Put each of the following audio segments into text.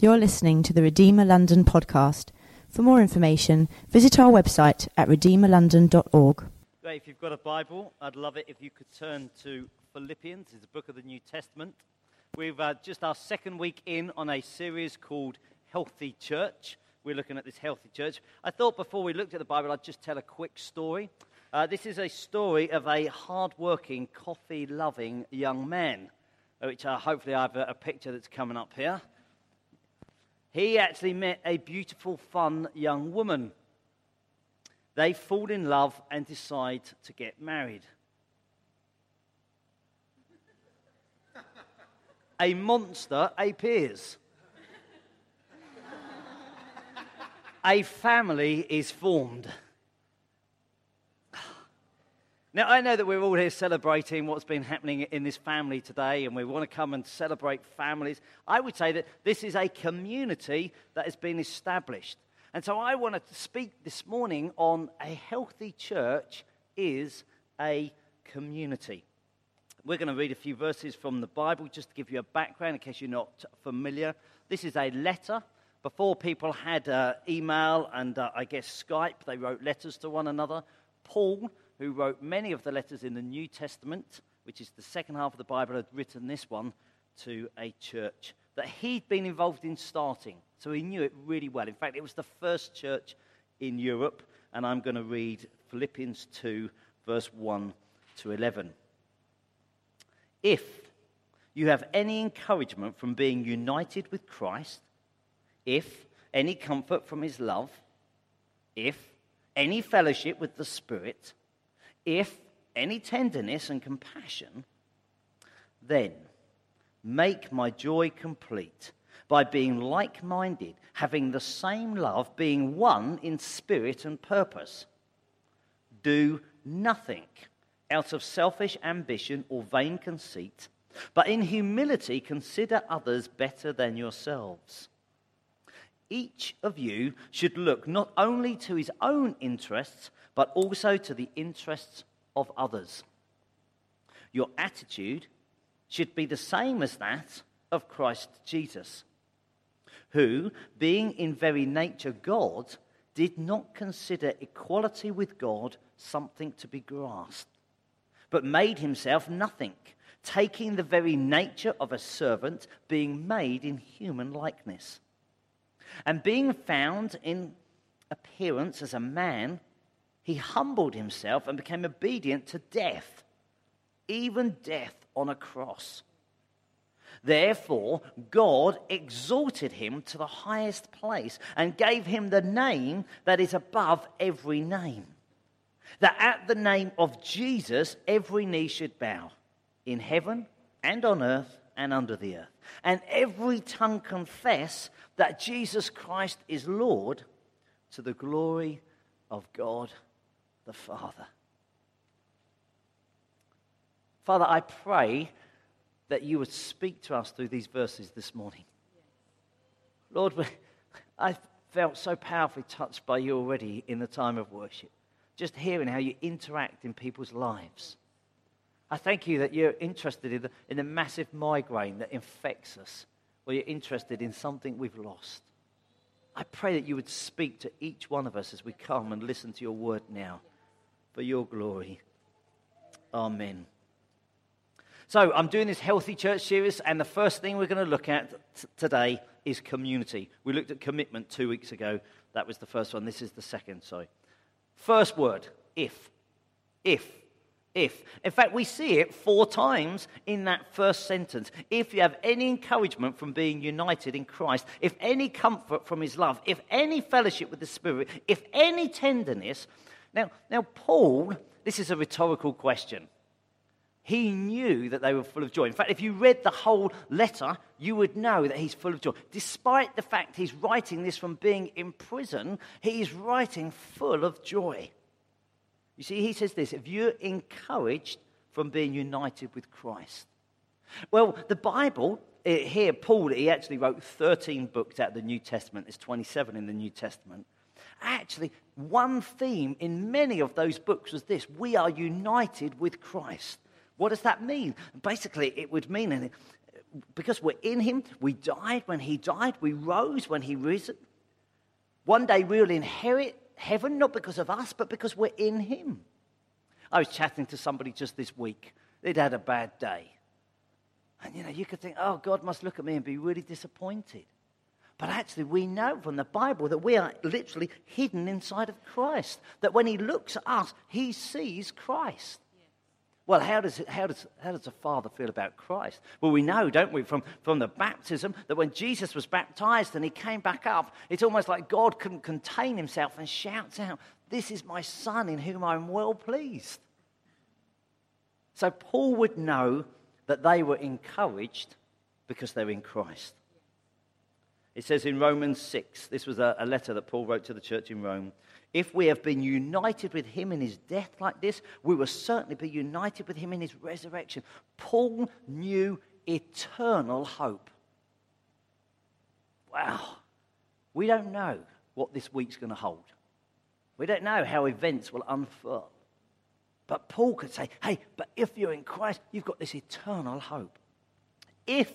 You're listening to the Redeemer London podcast. For more information, visit our website at redeemerlondon.org. Great. If you've got a Bible, I'd love it if you could turn to Philippians. It's a book of the New Testament. We've uh, just our second week in on a series called Healthy Church. We're looking at this healthy church. I thought before we looked at the Bible, I'd just tell a quick story. Uh, this is a story of a hard-working, coffee-loving young man, which uh, hopefully I have a, a picture that's coming up here. He actually met a beautiful, fun young woman. They fall in love and decide to get married. a monster appears. a family is formed. Now, I know that we're all here celebrating what's been happening in this family today, and we want to come and celebrate families. I would say that this is a community that has been established. And so I want to speak this morning on a healthy church is a community. We're going to read a few verses from the Bible just to give you a background in case you're not familiar. This is a letter. Before people had uh, email and uh, I guess Skype, they wrote letters to one another. Paul who wrote many of the letters in the New Testament, which is the second half of the Bible, had written this one to a church that he'd been involved in starting. So he knew it really well. In fact, it was the first church in Europe. And I'm going to read Philippians 2, verse 1 to 11. If you have any encouragement from being united with Christ, if any comfort from his love, if any fellowship with the Spirit, if any tenderness and compassion, then make my joy complete by being like minded, having the same love, being one in spirit and purpose. Do nothing out of selfish ambition or vain conceit, but in humility consider others better than yourselves. Each of you should look not only to his own interests, but also to the interests of others. Your attitude should be the same as that of Christ Jesus, who, being in very nature God, did not consider equality with God something to be grasped, but made himself nothing, taking the very nature of a servant, being made in human likeness. And being found in appearance as a man, he humbled himself and became obedient to death, even death on a cross. Therefore, God exalted him to the highest place and gave him the name that is above every name. That at the name of Jesus, every knee should bow in heaven and on earth and under the earth, and every tongue confess that Jesus Christ is Lord to the glory of God the Father. Father, I pray that you would speak to us through these verses this morning. Lord, I felt so powerfully touched by you already in the time of worship, just hearing how you interact in people's lives. I thank you that you're interested in the, in the massive migraine that infects us, or you're interested in something we've lost. I pray that you would speak to each one of us as we come and listen to your word now for your glory. Amen. So, I'm doing this Healthy Church series, and the first thing we're going to look at t- today is community. We looked at commitment two weeks ago. That was the first one. This is the second, sorry. First word, if. If. If. In fact, we see it four times in that first sentence. If you have any encouragement from being united in Christ, if any comfort from his love, if any fellowship with the Spirit, if any tenderness, now, now, Paul, this is a rhetorical question. He knew that they were full of joy. In fact, if you read the whole letter, you would know that he's full of joy. Despite the fact he's writing this from being in prison, he is writing full of joy. You see, he says this if you're encouraged from being united with Christ. Well, the Bible, eh, here, Paul, he actually wrote 13 books out of the New Testament. There's 27 in the New Testament. Actually, one theme in many of those books was this we are united with Christ. What does that mean? Basically, it would mean because we're in him, we died when he died, we rose when he risen. One day we'll inherit heaven, not because of us, but because we're in him. I was chatting to somebody just this week. They'd had a bad day. And you know, you could think, oh, God must look at me and be really disappointed. But actually, we know from the Bible that we are literally hidden inside of Christ. That when He looks at us, He sees Christ. Well, how does, how, does, how does a father feel about Christ? Well, we know, don't we, from, from the baptism, that when Jesus was baptized and he came back up, it's almost like God couldn't contain himself and shouts out, This is my son in whom I'm well pleased. So Paul would know that they were encouraged because they're in Christ. It says in Romans 6, this was a, a, letter that Paul wrote to the church in Rome. If we have been united with him in his death like this, we will certainly be united with him in his resurrection. Paul knew eternal hope. Wow. We don't know what this week's going to hold. We don't know how events will unfurl. But Paul could say, hey, but if you're in Christ, you've got this eternal hope. If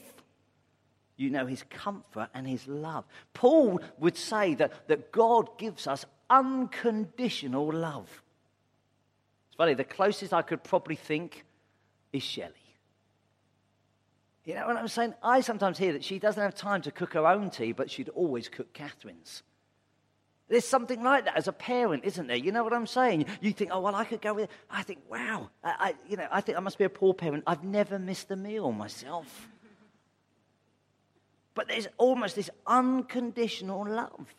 you know his comfort and his love. Paul would say that, that God gives us unconditional love. It's funny, the closest I could probably think is Shelley. You know what I'm saying? I sometimes hear that she doesn't have time to cook her own tea, but she'd always cook Catherine's. There's something like that as a parent, isn't there? You know what I'm saying? You think, oh, well, I could go with it. I think, wow, I, I, you know, I think I must be a poor parent. I've never missed a meal myself. But there's almost this unconditional love.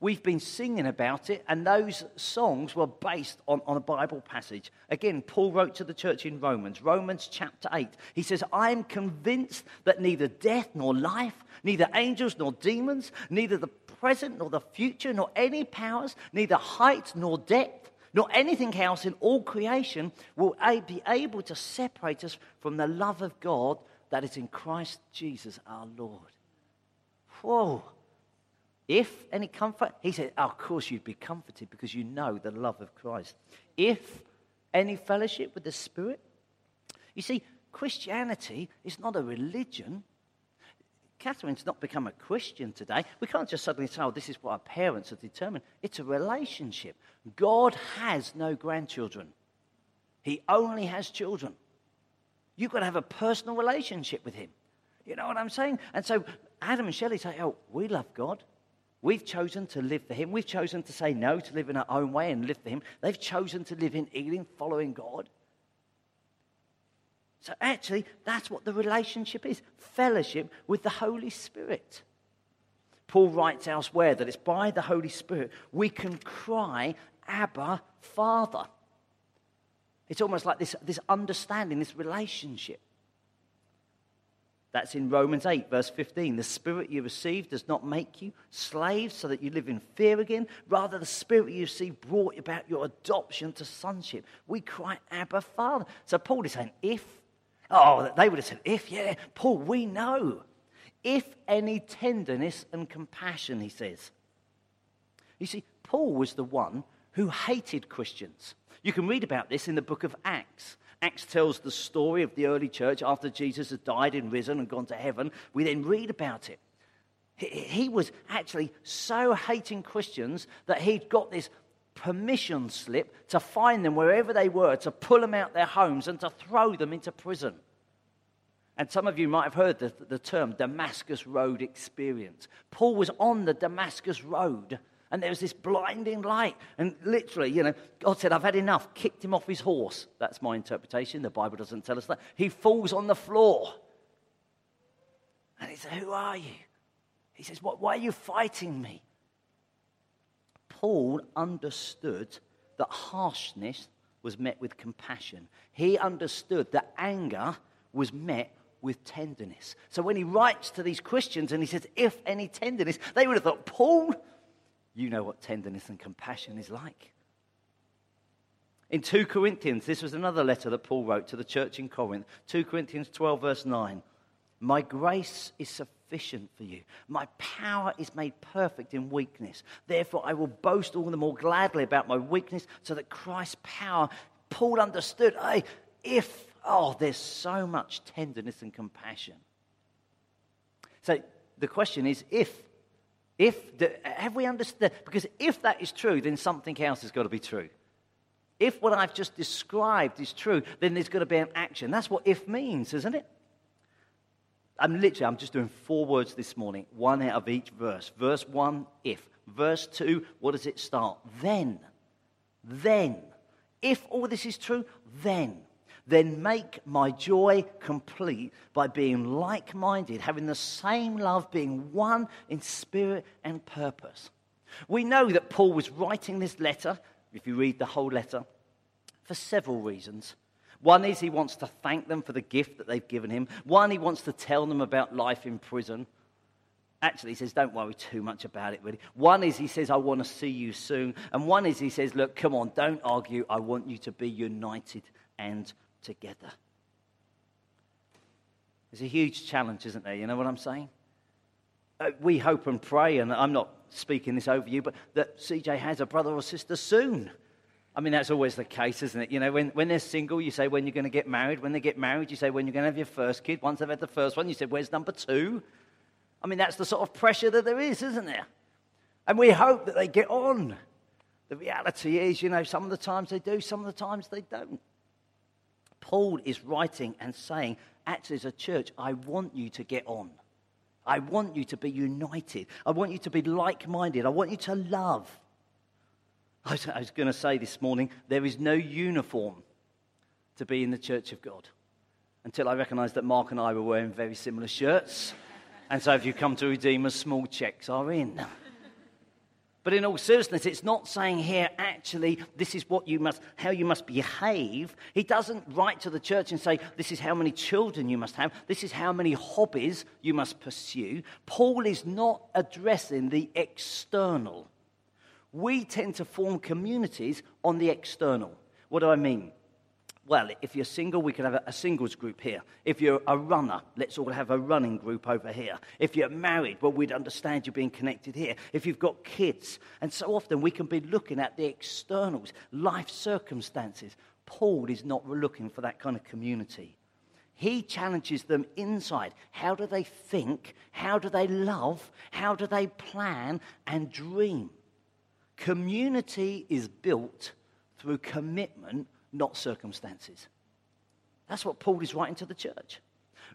We've been singing about it, and those songs were based on, on a Bible passage. Again, Paul wrote to the church in Romans, Romans chapter 8. He says, I am convinced that neither death nor life, neither angels nor demons, neither the present nor the future, nor any powers, neither height nor depth, nor anything else in all creation will be able to separate us from the love of God that is in Christ Jesus our Lord. Whoa. If any comfort, he said, oh, of course you'd be comforted because you know the love of Christ. If any fellowship with the Spirit. You see, Christianity is not a religion. Catherine's not become a Christian today. We can't just suddenly say, oh, this is what our parents have determined. It's a relationship. God has no grandchildren, He only has children. You've got to have a personal relationship with Him. You know what I'm saying? And so Adam and Shelley say, oh, we love God. We've chosen to live for Him. We've chosen to say no to live in our own way and live for Him. They've chosen to live in Ealing, following God. So actually, that's what the relationship is fellowship with the Holy Spirit. Paul writes elsewhere that it's by the Holy Spirit we can cry, Abba, Father. It's almost like this, this understanding, this relationship. That's in Romans 8, verse 15. The spirit you received does not make you slaves so that you live in fear again. Rather, the spirit you received brought about your adoption to sonship. We cry, Abba, Father. So Paul is saying, if, oh, they would have said, if, yeah, Paul, we know. If any tenderness and compassion, he says. You see, Paul was the one who hated Christians. You can read about this in the book of Acts. Acts tells the story of the early church after Jesus had died and risen and gone to heaven. We then read about it. He was actually so hating Christians that he'd got this permission slip to find them wherever they were, to pull them out their homes and to throw them into prison. And some of you might have heard the, the term Damascus Road experience. Paul was on the Damascus Road and there was this blinding light. And literally, you know, God said, I've had enough. Kicked him off his horse. That's my interpretation. The Bible doesn't tell us that. He falls on the floor. And he said, Who are you? He says, Why are you fighting me? Paul understood that harshness was met with compassion. He understood that anger was met with tenderness. So when he writes to these Christians and he says, If any tenderness, they would have thought, Paul, you know what tenderness and compassion is like. In 2 Corinthians, this was another letter that Paul wrote to the church in Corinth. 2 Corinthians 12, verse 9. My grace is sufficient for you. My power is made perfect in weakness. Therefore, I will boast all the more gladly about my weakness so that Christ's power, Paul understood, hey, if Oh, there's so much tenderness and compassion. So the question is if, if, have we understood? Because if that is true, then something else has got to be true. If what I've just described is true, then there's got to be an action. That's what if means, isn't it? I'm literally, I'm just doing four words this morning, one out of each verse. Verse one, if. Verse two, what does it start? Then. Then. If all this is true, then. Then make my joy complete by being like minded, having the same love, being one in spirit and purpose. We know that Paul was writing this letter, if you read the whole letter, for several reasons. One is he wants to thank them for the gift that they've given him. One, he wants to tell them about life in prison. Actually, he says, don't worry too much about it, really. One is he says, I want to see you soon. And one is he says, look, come on, don't argue. I want you to be united and together. There's a huge challenge, isn't there? You know what I'm saying? Uh, we hope and pray, and I'm not speaking this over you, but that CJ has a brother or sister soon. I mean, that's always the case, isn't it? You know, when, when they're single, you say when you're going to get married. When they get married, you say when you're going to have your first kid. Once they've had the first one, you say, where's number two? I mean, that's the sort of pressure that there is, isn't there? And we hope that they get on. The reality is, you know, some of the times they do, some of the times they don't. Paul is writing and saying, actually, as a church, I want you to get on. I want you to be united. I want you to be like minded. I want you to love. I was, was going to say this morning there is no uniform to be in the church of God until I recognized that Mark and I were wearing very similar shirts. And so if you come to Redeemer, small checks are in. But in all seriousness, it's not saying here, actually, this is what you must, how you must behave. He doesn't write to the church and say, this is how many children you must have, this is how many hobbies you must pursue. Paul is not addressing the external we tend to form communities on the external. What do I mean? Well, if you're single, we could have a, singles group here. If you're a runner, let's all have a running group over here. If you're married, well, we'd understand you being connected here. If you've got kids, and so often we can be looking at the externals, life circumstances. Paul is not looking for that kind of community. He challenges them inside. How do they think? How do they love? How do they plan and dream? Community is built through commitment, not circumstances. That's what Paul is writing to the church.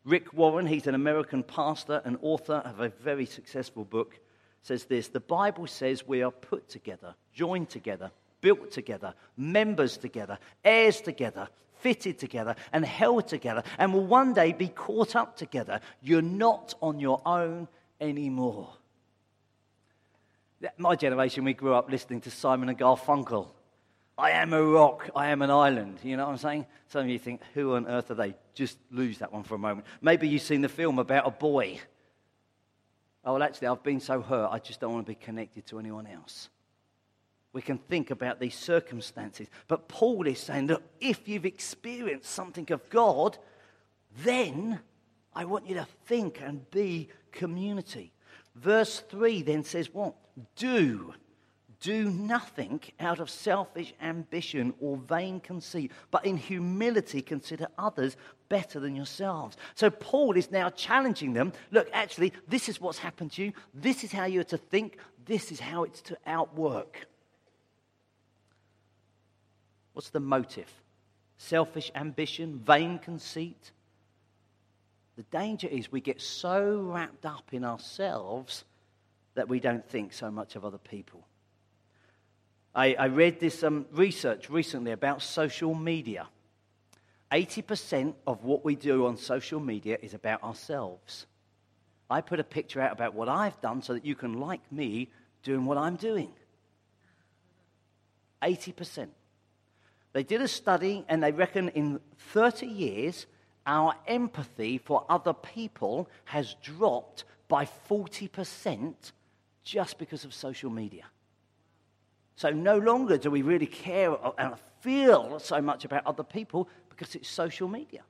Rick Warren, he's an American pastor and author of a very successful book, says this The Bible says we are put together, joined together, built together, members together, heirs together, fitted together, and held together, and will one day be caught up together. You're not on your own anymore my generation, we grew up listening to Simon and Garfunkel. I am a rock, I am an island. You know what I'm saying? Some of you think, who on earth are they? Just lose that one for a moment. Maybe you've seen the film about a boy. Oh, well, actually, I've been so hurt, I just don't want to be connected to anyone else. We can think about these circumstances. But Paul is saying, that if you've experienced something of God, then I want you to think and be community. Verse 3 then says, What? Do. Do nothing out of selfish ambition or vain conceit, but in humility consider others better than yourselves. So Paul is now challenging them look, actually, this is what's happened to you. This is how you're to think. This is how it's to outwork. What's the motive? Selfish ambition, vain conceit? The danger is we get so wrapped up in ourselves that we don't think so much of other people. I, I read this um, research recently about social media. 80% of what we do on social media is about ourselves. I put a picture out about what I've done so that you can like me doing what I'm doing. 80%. They did a study and they reckon in 30 years, our empathy for other people has dropped by 40% just because of social media. So no longer do we really care and feel so much about other people because it's social media.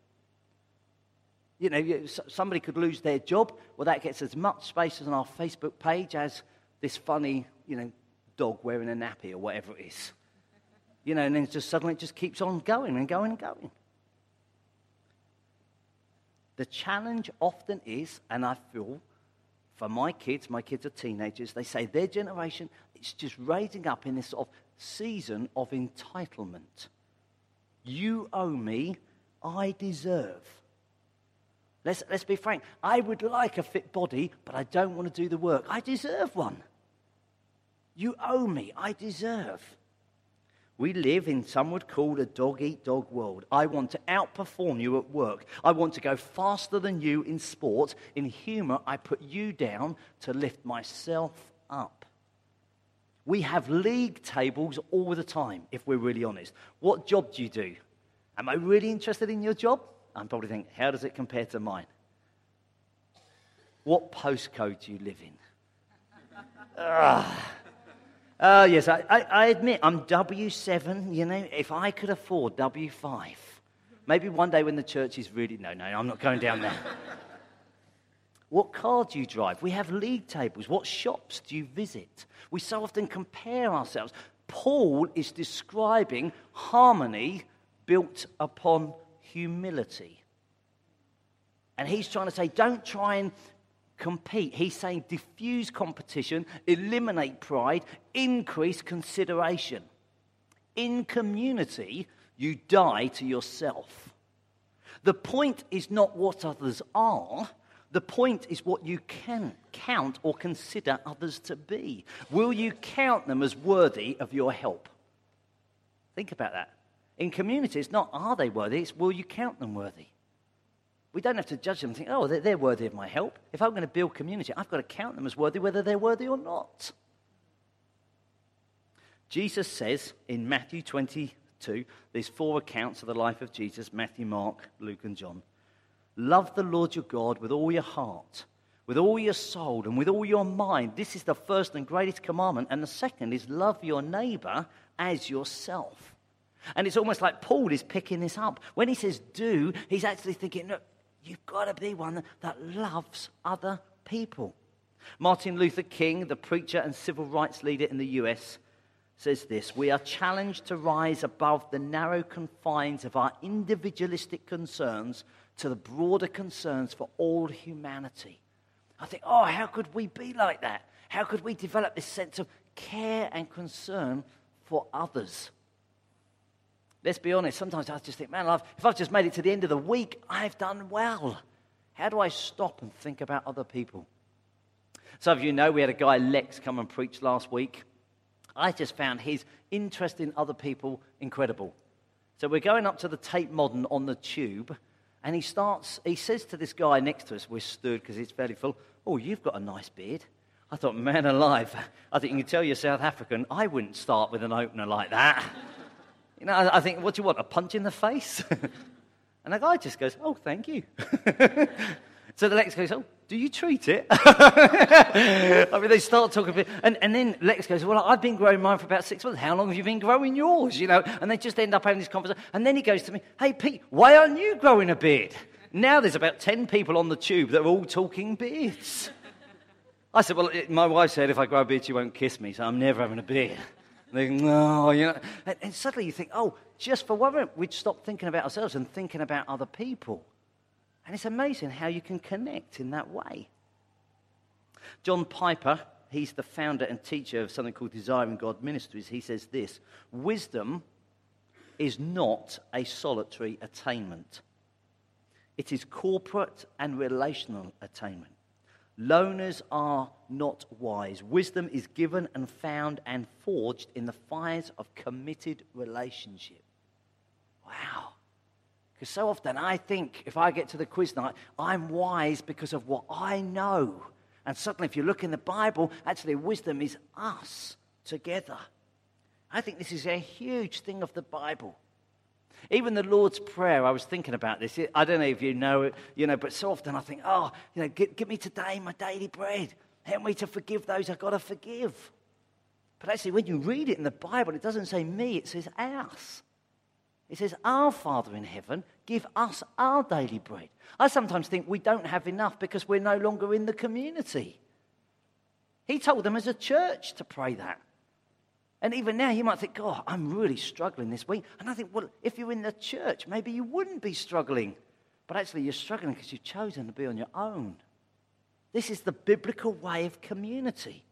You know, somebody could lose their job. Well, that gets as much space on our Facebook page as this funny, you know, dog wearing a nappy or whatever it is. You know, and then just suddenly it just keeps on going and going and going. The challenge often is, and I feel for my kids, my kids are teenagers, they say their generation is just raising up in this sort of season of entitlement. You owe me, I deserve. Let's, let's be frank. I would like a fit body, but I don't want to do the work. I deserve one. You owe me, I deserve. We live in some would call a dog eat dog world. I want to outperform you at work. I want to go faster than you in sport. In humor, I put you down to lift myself up. We have league tables all the time, if we're really honest. What job do you do? Am I really interested in your job? I'm probably thinking, how does it compare to mine? What postcode do you live in? Ah. Uh, yes, I, I, I admit I'm W7. You know, if I could afford W5, maybe one day when the church is really. No, no, I'm not going down there. What car do you drive? We have league tables. What shops do you visit? We so often compare ourselves. Paul is describing harmony built upon humility. And he's trying to say, don't try and compete. He's saying diffuse competition, eliminate pride, increase consideration. In community, you die to yourself. The point is not what others are. The point is what you can count or consider others to be. Will you count them as worthy of your help? Think about that. In community, it's not are they worthy, it's will you count them worthy? We don't have to judge them and think, oh, they're worthy of my help. If I'm going to build community, I've got to count them as worthy, whether they're worthy or not. Jesus says in Matthew 22, there's four accounts of the life of Jesus Matthew, Mark, Luke, and John. Love the Lord your God with all your heart, with all your soul, and with all your mind. This is the first and greatest commandment. And the second is love your neighbor as yourself. And it's almost like Paul is picking this up. When he says do, he's actually thinking, look, You've got to be one that loves other people. Martin Luther King, the preacher and civil rights leader in the US, says this We are challenged to rise above the narrow confines of our individualistic concerns to the broader concerns for all humanity. I think, oh, how could we be like that? How could we develop this sense of care and concern for others? Let's be honest, sometimes I just think, man, if I've just made it to the end of the week, I've done well. How do I stop and think about other people? Some of you know we had a guy, Lex, come and preach last week. I just found his interest in other people incredible. So we're going up to the Tate Modern on the tube, and he starts, he says to this guy next to us, we're stood because it's fairly full, oh, you've got a nice beard. I thought, man alive, I think you can tell you're South African. I wouldn't start with an opener like that. You know, I, think, what do you want, a punch in the face? and the guy just goes, oh, thank you. so the Lex goes, oh, do you treat it? I mean, they start talking a bit. And, and then Lex goes, well, I've been growing mine for about six months. How long have you been growing yours? You know, and they just end up having this conversation. And then he goes to me, hey, Pete, why aren't you growing a beard? Now there's about 10 people on the tube that are all talking beards. I said, well, my wife said if I grow a beard, she won't kiss me, so I'm never having a beard. They, no, oh, you know. And, and suddenly you think, oh, just for one moment, we'd stop thinking about ourselves and thinking about other people. And it's amazing how you can connect in that way. John Piper, he's the founder and teacher of something called Desiring God Ministries. He says this Wisdom is not a solitary attainment, it is corporate and relational attainment. Loners are not wise. Wisdom is given and found and forged in the fires of committed relationship. Wow. Because so often I think if I get to the quiz night, I'm wise because of what I know. And suddenly, if you look in the Bible, actually, wisdom is us together. I think this is a huge thing of the Bible. Even the Lord's Prayer, I was thinking about this. I don't know if you know it, you know, but so often I think, oh, you know, give, give me today my daily bread. Help me to forgive those I've got to forgive. But actually, when you read it in the Bible, it doesn't say me, it says us. It says, Our Father in heaven, give us our daily bread. I sometimes think we don't have enough because we're no longer in the community. He told them as a church to pray that. And even now, you might think, God, I'm really struggling this week. And I think, well, if you're in the church, maybe you wouldn't be struggling. But but actually you're struggling because you've chosen to be on your own. This is the biblical way of community.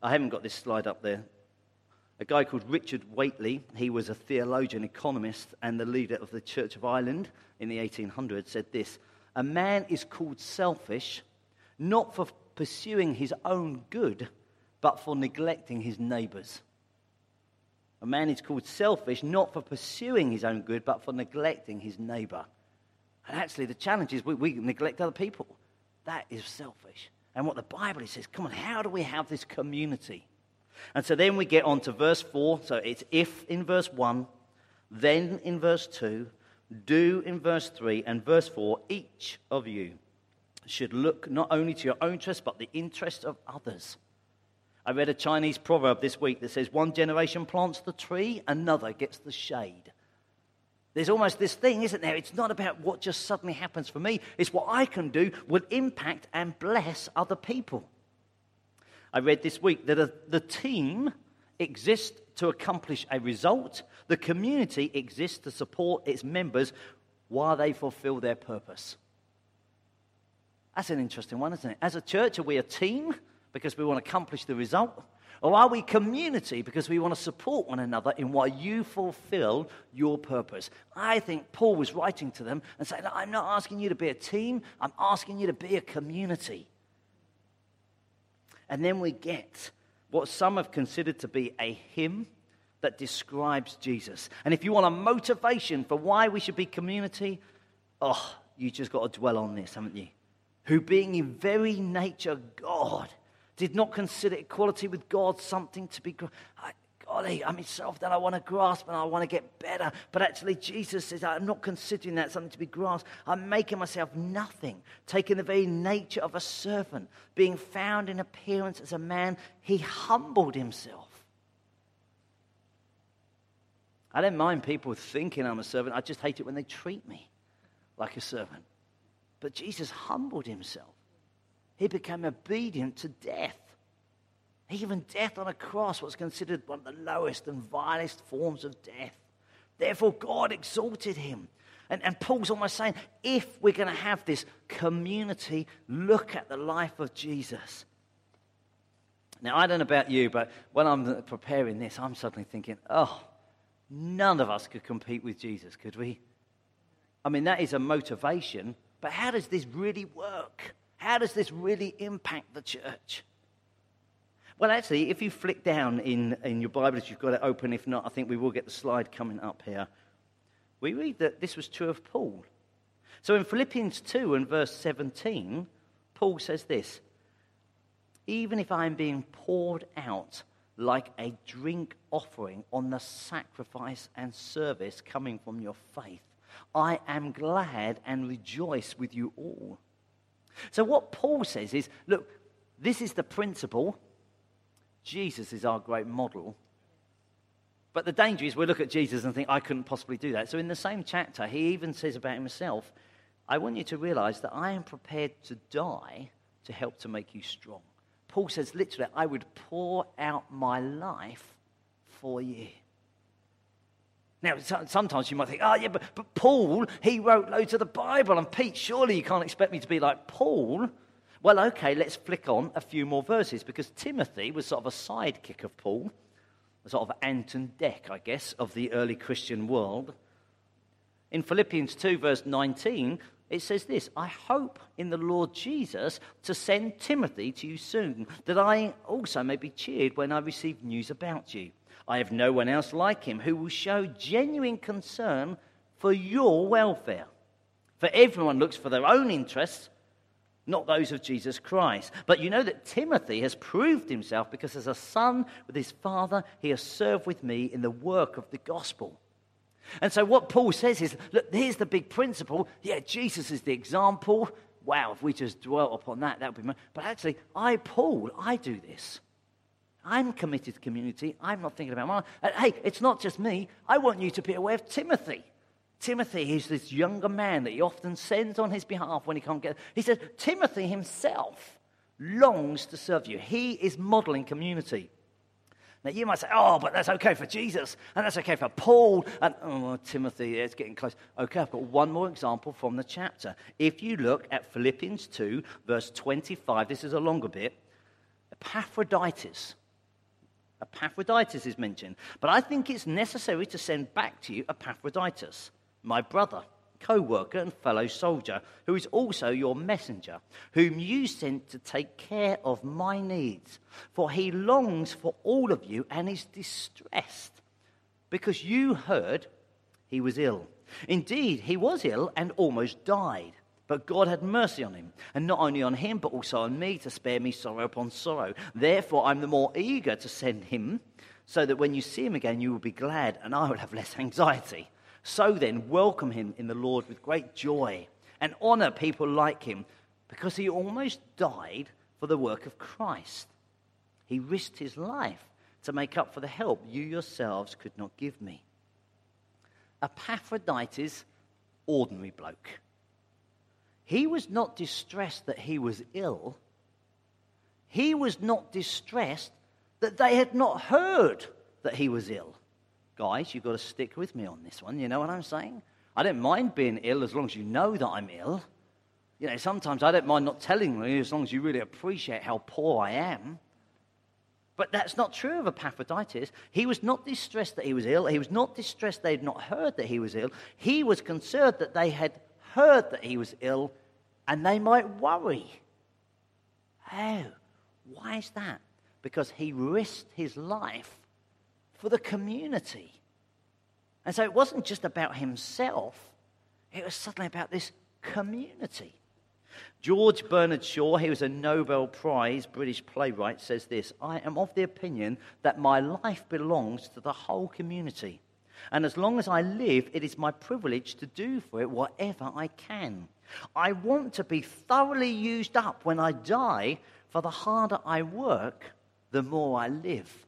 I haven't got this slide up there. A guy called Richard Whately, he was a theologian, economist, and the leader of the Church of Ireland in the 1800s, said this A man is called selfish not for pursuing his own good, but for neglecting his neighbors. A man is called selfish not for pursuing his own good, but for neglecting his neighbour. And actually, the challenge is we, we neglect other people. That is selfish. And what the Bible says, come on, how do we have this community? And so then we get on to verse 4. So it's if in verse 1, then in verse 2, do in verse 3, and verse 4, each of you should look not only to your own interest, but the interest of others. I read a Chinese proverb this week that says, One generation plants the tree, another gets the shade. There's almost this thing, isn't there? It's not about what just suddenly happens for me, it's what I can do will impact and bless other people. I read this week that a, the team exists to accomplish a result, the community exists to support its members while they fulfill their purpose. That's an interesting one, isn't it? As a church, are we a team because we want to accomplish the result? Or are we community because we want to support one another in why you fulfill your purpose? I think Paul was writing to them and saying, I'm not asking you to be a team, I'm asking you to be a community. And then we get what some have considered to be a hymn that describes Jesus. And if you want a motivation for why we should be community, oh, you just got to dwell on this, haven't you? Who, being in very nature God, did not consider equality with God something to be. golly, I'm myself that I want to grasp and I want to get better. But actually, Jesus says, I'm not considering that something to be grasped. I'm making myself nothing, taking the very nature of a servant, being found in appearance as a man. He humbled himself. I don't mind people thinking I'm a servant. I just hate it when they treat me like a servant. But Jesus humbled himself. He became obedient to death. Even death on a cross was considered one of the lowest and vilest forms of death. Therefore, God exalted him. And, and Paul's almost saying if we're going to have this community, look at the life of Jesus. Now, I don't know about you, but when I'm preparing this, I'm suddenly thinking, oh, none of us could compete with Jesus, could we? I mean, that is a motivation, but how does this really work? How does this really impact the church? Well, actually, if you flick down in, in your Bibles, you've got it open. If not, I think we will get the slide coming up here. We read that this was true of Paul. So in Philippians 2 and verse 17, Paul says this Even if I am being poured out like a drink offering on the sacrifice and service coming from your faith, I am glad and rejoice with you all. So, what Paul says is look, this is the principle. Jesus is our great model. But the danger is we look at Jesus and think, I couldn't possibly do that. So, in the same chapter, he even says about himself, I want you to realize that I am prepared to die to help to make you strong. Paul says, literally, I would pour out my life for you. Now, sometimes you might think, oh, yeah, but, but Paul, he wrote loads of the Bible. And Pete, surely you can't expect me to be like Paul. Well, okay, let's flick on a few more verses because Timothy was sort of a sidekick of Paul, a sort of Ant and Dec, I guess, of the early Christian world. In Philippians 2, verse 19, it says this I hope in the Lord Jesus to send Timothy to you soon, that I also may be cheered when I receive news about you. I have no one else like him who will show genuine concern for your welfare. For everyone looks for their own interests, not those of Jesus Christ. But you know that Timothy has proved himself because as a son with his father, he has served with me in the work of the gospel. And so, what Paul says is look, here's the big principle. Yeah, Jesus is the example. Wow, if we just dwell upon that, that would be. But actually, I, Paul, I do this. I'm committed to community. I'm not thinking about mine. And hey, it's not just me. I want you to be aware of Timothy. Timothy is this younger man that he often sends on his behalf when he can't get. He says, Timothy himself longs to serve you. He is modeling community. Now, you might say, oh, but that's okay for Jesus, and that's okay for Paul, and oh, Timothy, it's getting close. Okay, I've got one more example from the chapter. If you look at Philippians 2, verse 25, this is a longer bit, Epaphroditus. Epaphroditus is mentioned, but I think it's necessary to send back to you Epaphroditus, my brother co worker and fellow soldier, who is also your messenger, whom you sent to take care of my needs. For he longs for all of you and is distressed because you heard he was ill. Indeed, he was ill and almost died. But God had mercy on him, and not only on him, but also on me, to spare me sorrow upon sorrow. Therefore, I'm the more eager to send him, so that when you see him again, you will be glad, and I will have less anxiety. So then, welcome him in the Lord with great joy and honor people like him because he almost died for the work of Christ. He risked his life to make up for the help you yourselves could not give me. Epaphroditus, ordinary bloke. He was not distressed that he was ill. He was not distressed that they had not heard that he was ill guys, you've got to stick with me on this one. You know what I'm saying? I don't mind being ill as long as you know that I'm ill. You know, sometimes I don't mind not telling you as long as you really appreciate how poor I am. But that's not true of Epaphroditus. He was not distressed that he was ill. He was not distressed they had not heard that he was ill. He was concerned that they had heard that he was ill and they might worry. Oh, why is that? Because he risked his life for the community. And so it wasn't just about himself, it was suddenly about this community. George Bernard Shaw, he was a Nobel Prize British playwright, says this I am of the opinion that my life belongs to the whole community. And as long as I live, it is my privilege to do for it whatever I can. I want to be thoroughly used up when I die, for the harder I work, the more I live.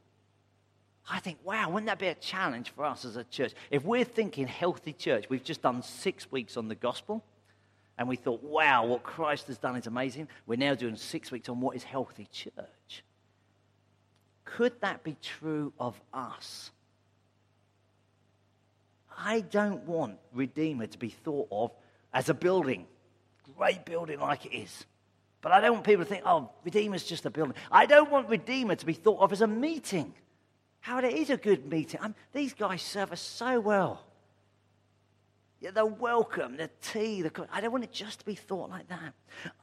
I think, wow, wouldn't that be a challenge for us as a church? If we're thinking healthy church, we've just done six weeks on the gospel, and we thought, wow, what Christ has done is amazing. We're now doing six weeks on what is healthy church. Could that be true of us? I don't want Redeemer to be thought of as a building, great building like it is. But I don't want people to think, oh, Redeemer's just a building. I don't want Redeemer to be thought of as a meeting how it is a good meeting. I'm, these guys serve us so well. Yeah, the welcome, the tea, the I don't want it just to be thought like that.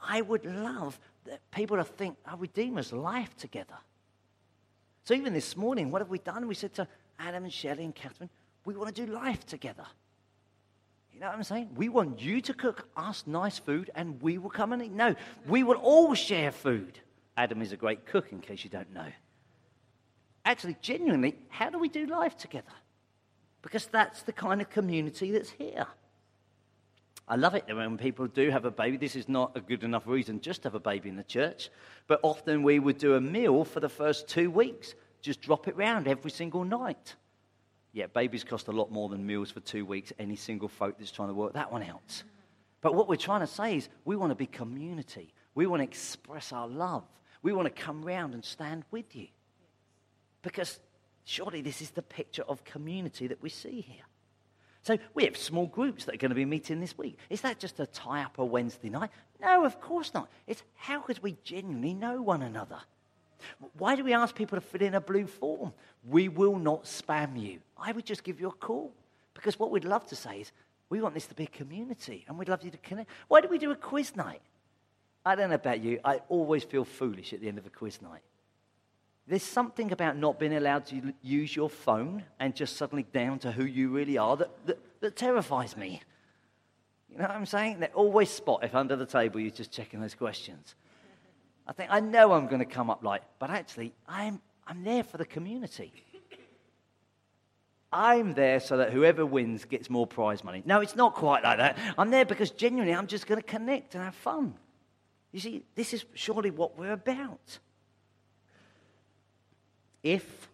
I would love that people to think our Redeemer's life together. So even this morning, what have we done? We said to Adam and Shelley and Catherine, we want to do life together. You know what I'm saying? We want you to cook us nice food and we will come and eat. No, we will all share food. Adam is a great cook, in case you don't know actually, genuinely, how do we do life together? Because that's the kind of community that's here. I love it when people do have a baby. This is not a good enough reason just to have a baby in the church. But often we would do a meal for the first two weeks, just drop it round every single night. Yeah, babies cost a lot more than meals for two weeks, any single folk that's trying to work that one out. But what we're trying to say is we want to be community. We want to express our love. We want to come round and stand with you. Because surely this is the picture of community that we see here. So we have small groups that are going to be meeting this week. Is that just a tie up a Wednesday night? No, of course not. It's how could we genuinely know one another? Why do we ask people to fill in a blue form? We will not spam you. I would just give you a call. Because what we'd love to say is, we want this to be a community and we'd love you to connect. Why do we do a quiz night? I don't know about you. I always feel foolish at the end of a quiz night. There's something about not being allowed to use your phone and just suddenly down to who you really are that, that, that terrifies me. You know what I'm saying? They always spot if under the table you're just checking those questions. I think, I know I'm going to come up like, but actually, I'm, I'm there for the community. I'm there so that whoever wins gets more prize money. No, it's not quite like that. I'm there because genuinely I'm just going to connect and have fun. You see, this is surely what we're about. If,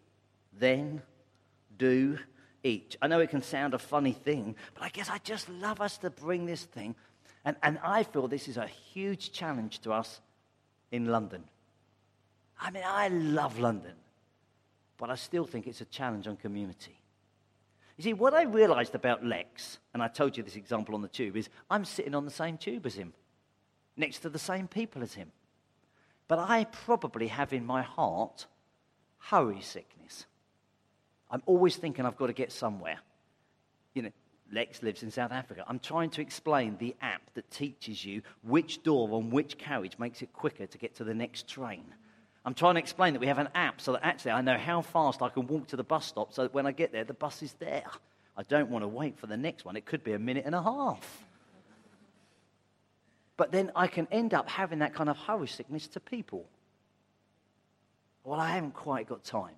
then, do, each. I know it can sound a funny thing, but I guess I just love us to bring this thing. And, and I feel this is a huge challenge to us in London. I mean, I love London. but I still think it's a challenge on community. You see, what I realized about Lex, and I told you this example on the tube, is I'm sitting on the same tube as him, next to the same people as him. But I probably have in my heart hurry sickness. I'm always thinking I've got to get somewhere. You know, Lex lives in South Africa. I'm trying to explain the app that teaches you which door on which carriage makes it quicker to get to the next train. I'm trying to explain that we have an app so that actually I know how fast I can walk to the bus stop so that when I get there, the bus is there. I don't want to wait for the next one. It could be a minute and a half. But then I can end up having that kind of hurry sickness to people. Well, I haven't quite got time.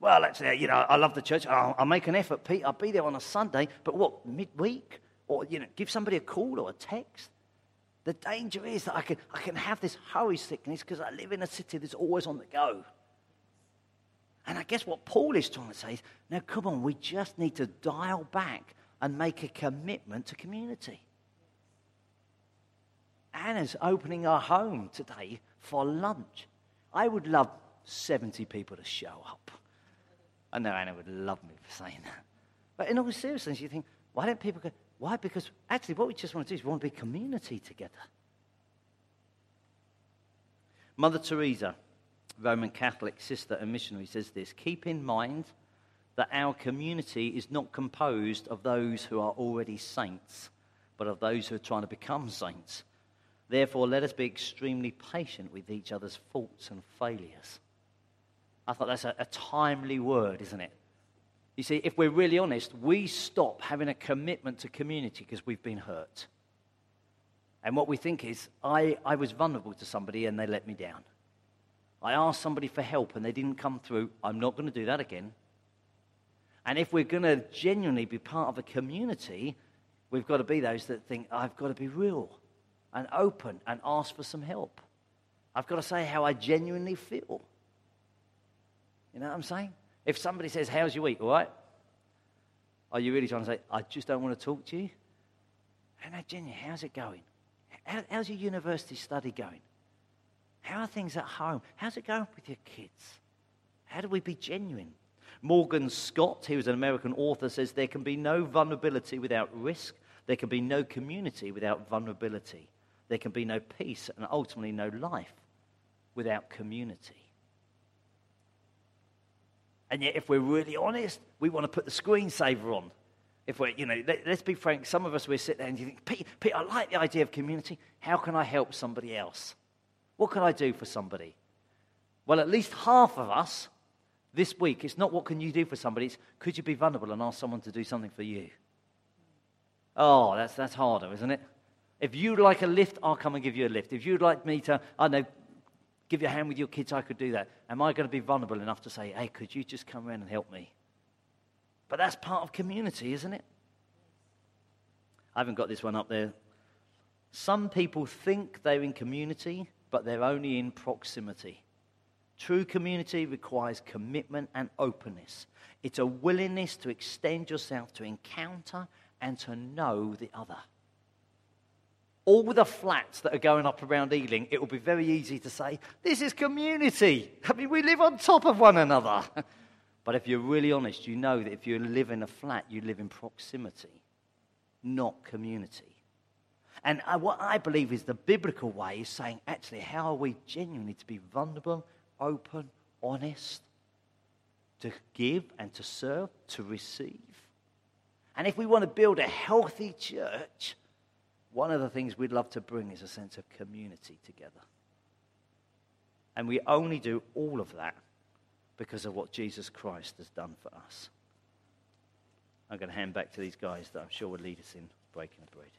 Well, actually, you know, I love the church. I'll, I'll make an effort, Pete. I'll be there on a Sunday. But what, midweek? Or, you know, give somebody a call or a text? The danger is that I can, I can have this hurry sickness because I live in a city that's always on the go. And I guess what Paul is trying to say is now, come on, we just need to dial back and make a commitment to community. Anna's opening her home today for lunch. I would love 70 people to show up. I know Anna would love me for saying that. But in all seriousness, you think, why don't people go? Why? Because actually, what we just want to do is we want to be community together. Mother Teresa, Roman Catholic sister and missionary, says this Keep in mind that our community is not composed of those who are already saints, but of those who are trying to become saints. Therefore, let us be extremely patient with each other's faults and failures. I thought that's a, a timely word, isn't it? You see, if we're really honest, we stop having a commitment to community because we've been hurt. And what we think is, I, I was vulnerable to somebody and they let me down. I asked somebody for help and they didn't come through. I'm not going to do that again. And if we're going to genuinely be part of a community, we've got to be those that think, I've got to be real and open and ask for some help. I've got to say how I genuinely feel. You know what I'm saying? If somebody says, How's your week? All right? Are you really trying to say, I just don't want to talk to you? Hey, Jenny, how's it going? How, how's your university study going? How are things at home? How's it going with your kids? How do we be genuine? Morgan Scott, who is an American author, says there can be no vulnerability without risk. There can be no community without vulnerability. There can be no peace and ultimately no life without community. And yet, if we're really honest, we want to put the screensaver on. If we're, you know, let, us be frank, some of us, we sit there and you think, Pete, Pete, I like the idea of community. How can I help somebody else? What can I do for somebody? Well, at least half of us this week, it's not what can you do for somebody, it's could you be vulnerable and ask someone to do something for you? Oh, that's, that's harder, isn't it? If you'd like a lift, I'll come and give you a lift. If you'd like me to, I know, give you a hand with your kids, I could do that. Am I going to be vulnerable enough to say, hey, could you just come around and help me? But that's part of community, isn't it? I haven't got this one up there. Some people think they're in community, but they're only in proximity. True community requires commitment and openness. It's a willingness to extend yourself to encounter and to know the other all the flats that are going up around Ealing, it will be very easy to say, this is community. I mean, we live on top of one another. but if you're really honest, you know that if you live in a flat, you live in proximity, not community. And uh, what I believe is the biblical way is saying, actually, how are we genuinely to be vulnerable, open, honest, to give and to serve, to receive? And if we want to build a healthy church, one of the things we'd love to bring is a sense of community together. And we only do all of that because of what Jesus Christ has done for us. I'm going to hand back to these guys that I'm sure will lead us in breaking the bread.